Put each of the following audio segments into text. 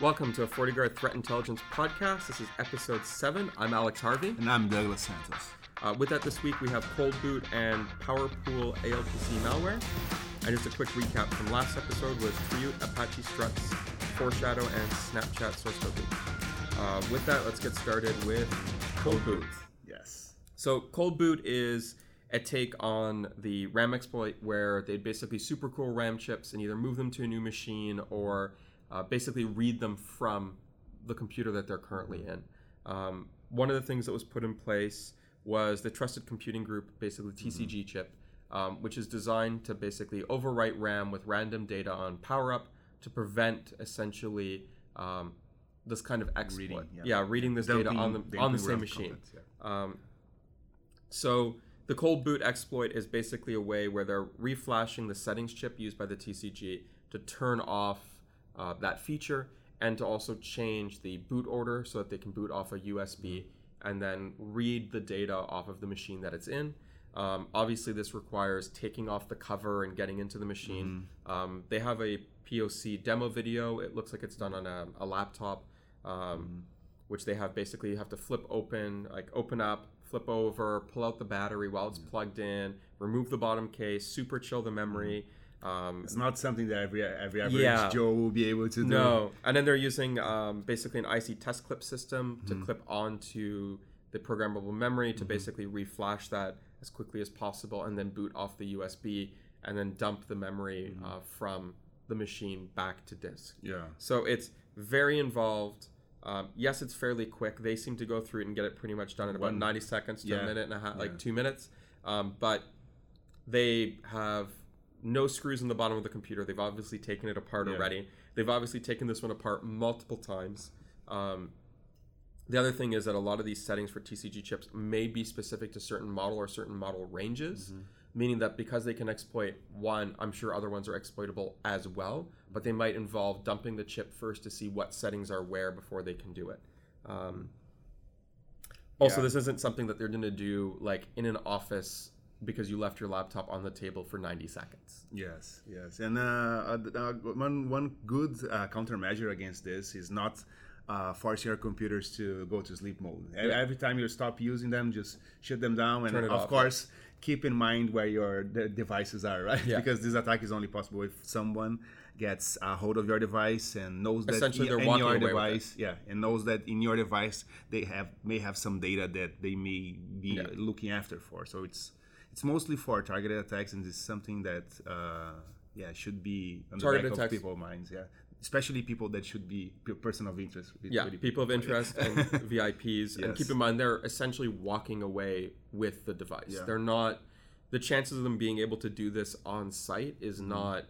Welcome to a FortiGuard Threat Intelligence podcast. This is episode 7. I'm Alex Harvey. And I'm Douglas Santos. Uh, with that, this week we have Cold Boot and PowerPool ALPC malware. And just a quick recap from last episode was Triute, Apache Struts, Foreshadow, and Snapchat source code Uh, with that, let's get started with Cold Boot. Yes. So Cold Boot is a take on the RAM exploit where they basically super cool RAM chips and either move them to a new machine or uh, basically read them from the computer that they're currently in. Um, one of the things that was put in place was the Trusted Computing Group, basically TCG mm-hmm. chip, um, which is designed to basically overwrite RAM with random data on PowerUp to prevent essentially um, this kind of exploit. Reading, yeah. yeah. reading this data on the on the same machine. yeah. um, so the cold boot exploit is basically a way where they're reflashing the settings chip used by the TCG to turn off uh, that feature and to also change the boot order so that they can boot off a USB and then read the data off of the machine that it's in. Um, obviously, this requires taking off the cover and getting into the machine. Mm-hmm. Um, they have a POC demo video. It looks like it's done on a, a laptop, um, mm-hmm. which they have basically you have to flip open, like open up, flip over, pull out the battery while it's mm-hmm. plugged in, remove the bottom case, super chill the memory. Um, it's not something that every every average yeah. Joe will be able to do. No, and then they're using um, basically an IC test clip system to mm-hmm. clip onto the programmable memory to mm-hmm. basically reflash that as quickly as possible, and then boot off the USB, and then dump the memory mm-hmm. uh, from the machine back to disk. Yeah. So it's very involved. Um, yes, it's fairly quick. They seem to go through it and get it pretty much done in about One, 90 seconds to yeah, a minute and a half, yeah. like two minutes. Um, but they have no screws in the bottom of the computer. They've obviously taken it apart yeah. already. They've obviously taken this one apart multiple times. Um, the other thing is that a lot of these settings for TCG chips may be specific to certain model or certain model ranges, mm-hmm. meaning that because they can exploit one, I'm sure other ones are exploitable as well, but they might involve dumping the chip first to see what settings are where before they can do it. Um, also, yeah. this isn't something that they're going to do like in an office because you left your laptop on the table for 90 seconds. Yes, yes. And uh, uh, uh one, one good uh, countermeasure against this is not uh, force your computers to go to sleep mode. Yeah. Every time you stop using them, just shut them down. And of off. course, keep in mind where your devices are, right? Yeah. because this attack is only possible if someone gets a hold of your device and knows that Essentially in, in your device, yeah, and knows that in your device they have may have some data that they may be yeah. looking after for. So it's it's mostly for targeted attacks, and it's something that uh, yeah should be on targeted the back attacks. of people's minds. Yeah, especially people that should be person of interest. Yeah, people of interest and VIPs. Yes. And keep in mind, they're essentially walking away with the device. Yeah. They're not. The chances of them being able to do this on site is mm not.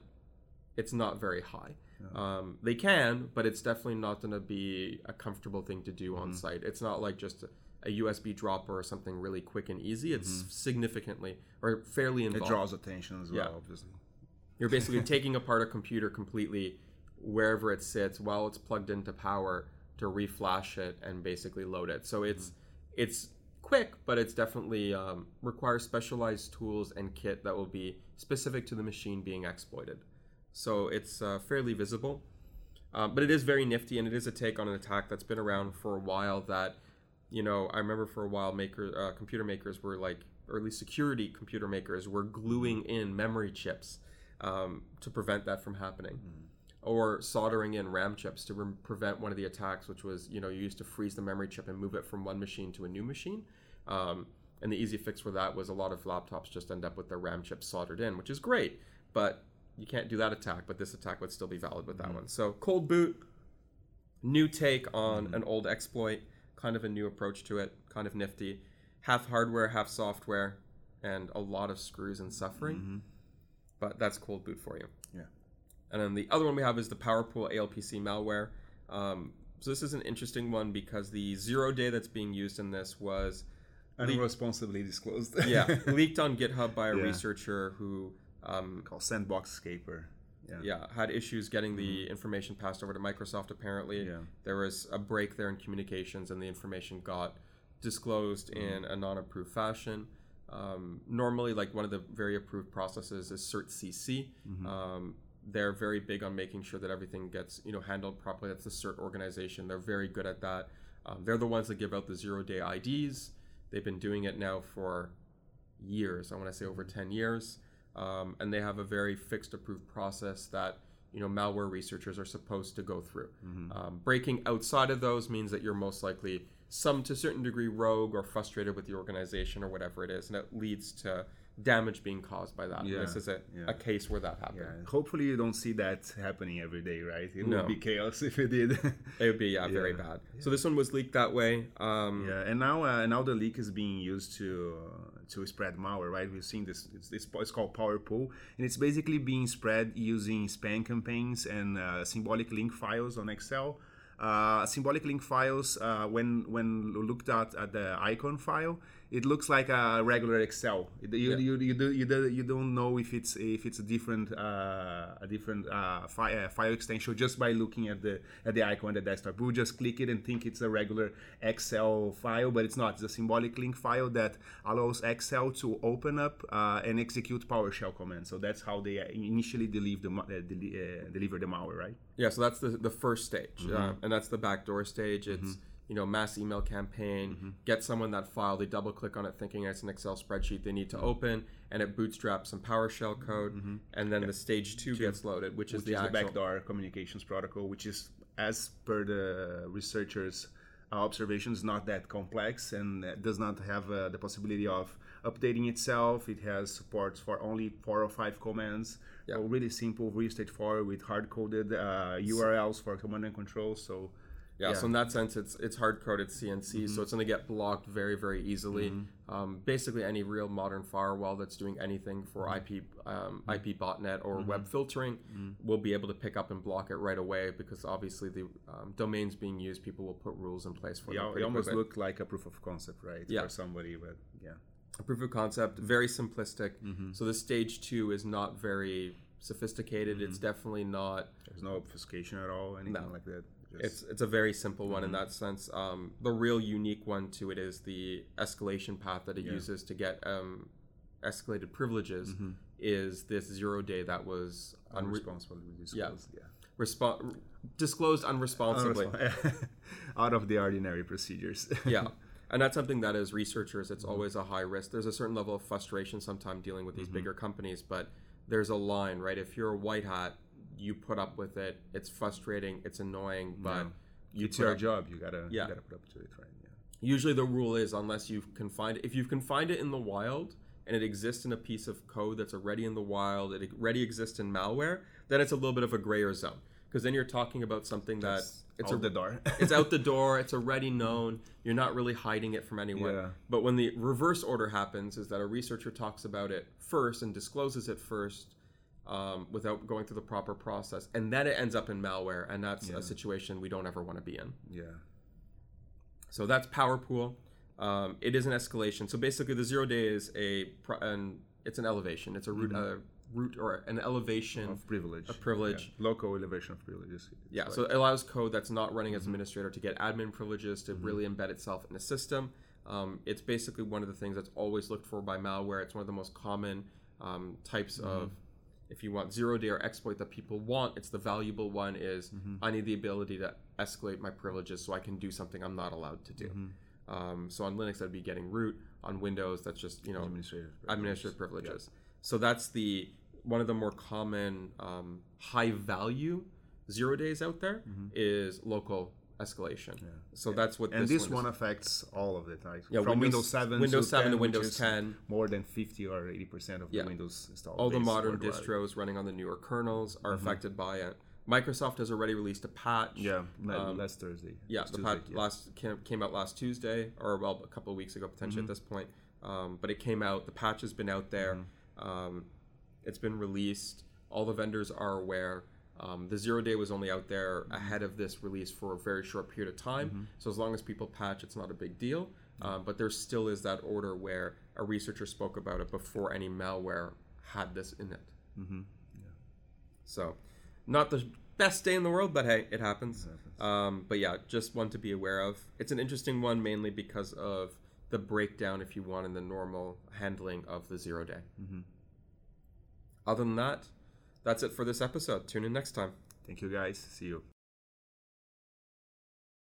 It's not very high. Um, they can, but it's definitely not going to be a comfortable thing to do on mm site. It's not like just. A, a USB dropper or something really quick and easy, it's mm-hmm. significantly or fairly involved. It draws attention as well, yeah. obviously. You're basically taking apart a computer completely wherever it sits while it's plugged into power to reflash it and basically load it. So it's mm-hmm. it's quick, but it's definitely um, requires specialized tools and kit that will be specific to the machine being exploited. So it's uh, fairly visible, um, but it is very nifty and it is a take on an attack that's been around for a while that you know, I remember for a while, maker uh, computer makers were like early security computer makers were gluing in memory chips um, to prevent that from happening, mm. or soldering in RAM chips to re- prevent one of the attacks, which was you know you used to freeze the memory chip and move it from one machine to a new machine. Um, and the easy fix for that was a lot of laptops just end up with their RAM chips soldered in, which is great, but you can't do that attack. But this attack would still be valid with that mm. one. So cold boot, new take on mm. an old exploit kind of a new approach to it, kind of nifty. Half hardware, half software, and a lot of screws and suffering. Mm-hmm. But that's cold boot for you. Yeah. And then the other one we have is the PowerPool ALPC malware. Um, so this is an interesting one because the zero day that's being used in this was unresponsibly disclosed. yeah, leaked on GitHub by a yeah. researcher who um, called Sandbox Escaper yeah. yeah, had issues getting the mm-hmm. information passed over to Microsoft. Apparently, yeah. there was a break there in communications, and the information got disclosed mm-hmm. in a non-approved fashion. Um, normally, like one of the very approved processes is CertCC. Mm-hmm. Um, they're very big on making sure that everything gets you know handled properly. That's the CERT organization. They're very good at that. Um, they're the ones that give out the zero day IDs. They've been doing it now for years. I want to say over ten years, um, and they have a very fixed approved process that you know malware researchers are supposed to go through. Um, breaking outside of those means that you're most likely some to a certain degree rogue or frustrated with the organization or whatever it is, and it leads to damage being caused by that. Yeah, this is a, yeah. a case where that happened. Yeah, hopefully you don't see that happening every day, right? It No. would be chaos if it did. It would be yeah, very bad. So this one was leaked that way. Um, yeah, and now uh, now the leak is being used to uh, to spread malware, right? We've seen this. It's, it's, it's called PowerPool, and it's basically being spread using spam campaigns and uh, symbolic link files on Excel. Uh, symbolic link files, uh, when when looked at at the icon file, it looks like a regular Excel. You, Yeah. you, you, do, you, do, you don't know if it's if it's a different uh, a different uh, fi- uh, file extension just by looking at the at the icon on the desktop. We'll just click it and think it's a regular Excel file, but it's not. It's a symbolic link file that allows Excel to open up uh, and execute PowerShell commands. So that's how they initially deliver the uh, deli- uh, deliver the malware, right? Yeah, so that's the the first stage, Mm-hmm. uh, and that's the backdoor stage. It's you know mass email campaign. Mm-hmm. Get someone that file. They double click on it, thinking it's an Excel spreadsheet they need Mm-hmm. to open, and it bootstraps some PowerShell code, and then the stage two gets loaded, which is the is the backdoor communications protocol, which is, as per the researchers' uh, observations, not that complex and does not have uh, the possibility of updating itself. It has supports for only four or five commands. Yeah. So really simple, really straightforward with hard-coded uh, URLs for command and control. So Yeah, so in that sense, it's it's hard coded CNC, Mm-hmm. so it's going to get blocked very very easily. Um, basically, any real modern firewall that's doing anything for Mm-hmm. IP um, IP botnet or web filtering will be able to pick up and block it right away because obviously the um, domains being used, people will put rules in place for it, them. it almost quickly. looked like a proof of concept, right? Yeah. For somebody, but yeah. a proof of concept, very simplistic. Mm-hmm. So the stage two is not very sophisticated. It's Mm-hmm. definitely not There's no obfuscation at all, anything No. like that. Just- It's it's a very simple one Mm-hmm. in that sense. Um, the real unique one to it is the escalation path that it Yeah. uses to get um, escalated privileges. Mm-hmm. Is this zero day that was unre- unresponsible with Yeah. yeah. respo- disclosed unresponsibly? out of the ordinary procedures. yeah. And that's something that as researchers, it's Mm-hmm. always a high risk. There's a certain level of frustration sometimes dealing with these Mm-hmm. bigger companies, but there's a line, right? If you're a white hat, you put up with it. It's frustrating, it's annoying, but Yeah. you it's your up- job. You gotta Yeah. you gotta put up to it, right? Yeah. usually the rule is unless you've confined if you've confined it in the wild and it exists in a piece of code that's already in the wild it already exists in malware then it's a little bit of a grayer zone because then you're talking about something that it's out a, the door. it's out the door it's already known you're not really hiding it from anyone Yeah. but when the reverse order happens is that a researcher talks about it first and discloses it first um, without going through the proper process and then it ends up in malware and that's Yeah. a situation we don't ever want to be in yeah. so that's PowerPool. Um, it is an escalation. So basically, the zero day is a pro- an, it's an elevation. It's a root a root or an elevation. Of privilege. A privilege. Yeah. Local elevation of privileges. It's Yeah, like- so it allows code that's not running as administrator to get admin privileges to really embed itself in a system. Um, it's basically one of the things that's always looked for by malware. It's one of the most common um, types of, if you want zero day or exploit that people want. It's the valuable one. Is I need the ability to escalate my privileges so I can do something I'm not allowed to do. Um, so on Linux, that'd be getting root. On Windows, that's just you know administrative. administrative privileges. So that's the one of the more common um, high value zero days out there is local escalation. So that's what And this, this one, one affects all of it. Like Yeah, from Windows- Windows 7, Windows to 7 to 10, Windows 10. more than 50 or 80 percent of Yeah. the Windows installed. all the modern distros running on the newer kernels are affected by it. Microsoft has already released a patch. Yeah, Um, last Thursday. Yeah, the Tuesday, patch yeah. last came, came out last Tuesday, or well, a couple of weeks ago potentially Mm-hmm. at this point. Um, but it came out. The patch has been out there. Mm-hmm. Um, it's been released. All the vendors are aware. Um, the zero day was only out there Mm-hmm. ahead of this release for a very short period of time. So as long as people patch, it's not a big deal. Mm-hmm. Um, but there still is that order where a researcher spoke about it before any malware had this in it. Mm-hmm. So, not the best day in the world, but hey, it happens. Um, but yeah, just one to be aware of. It's an interesting one mainly because of the breakdown, if you want, in the normal handling of the zero day. Mhm. Other than that, that's it for this episode. Tune in next time. Thank you guys. See you.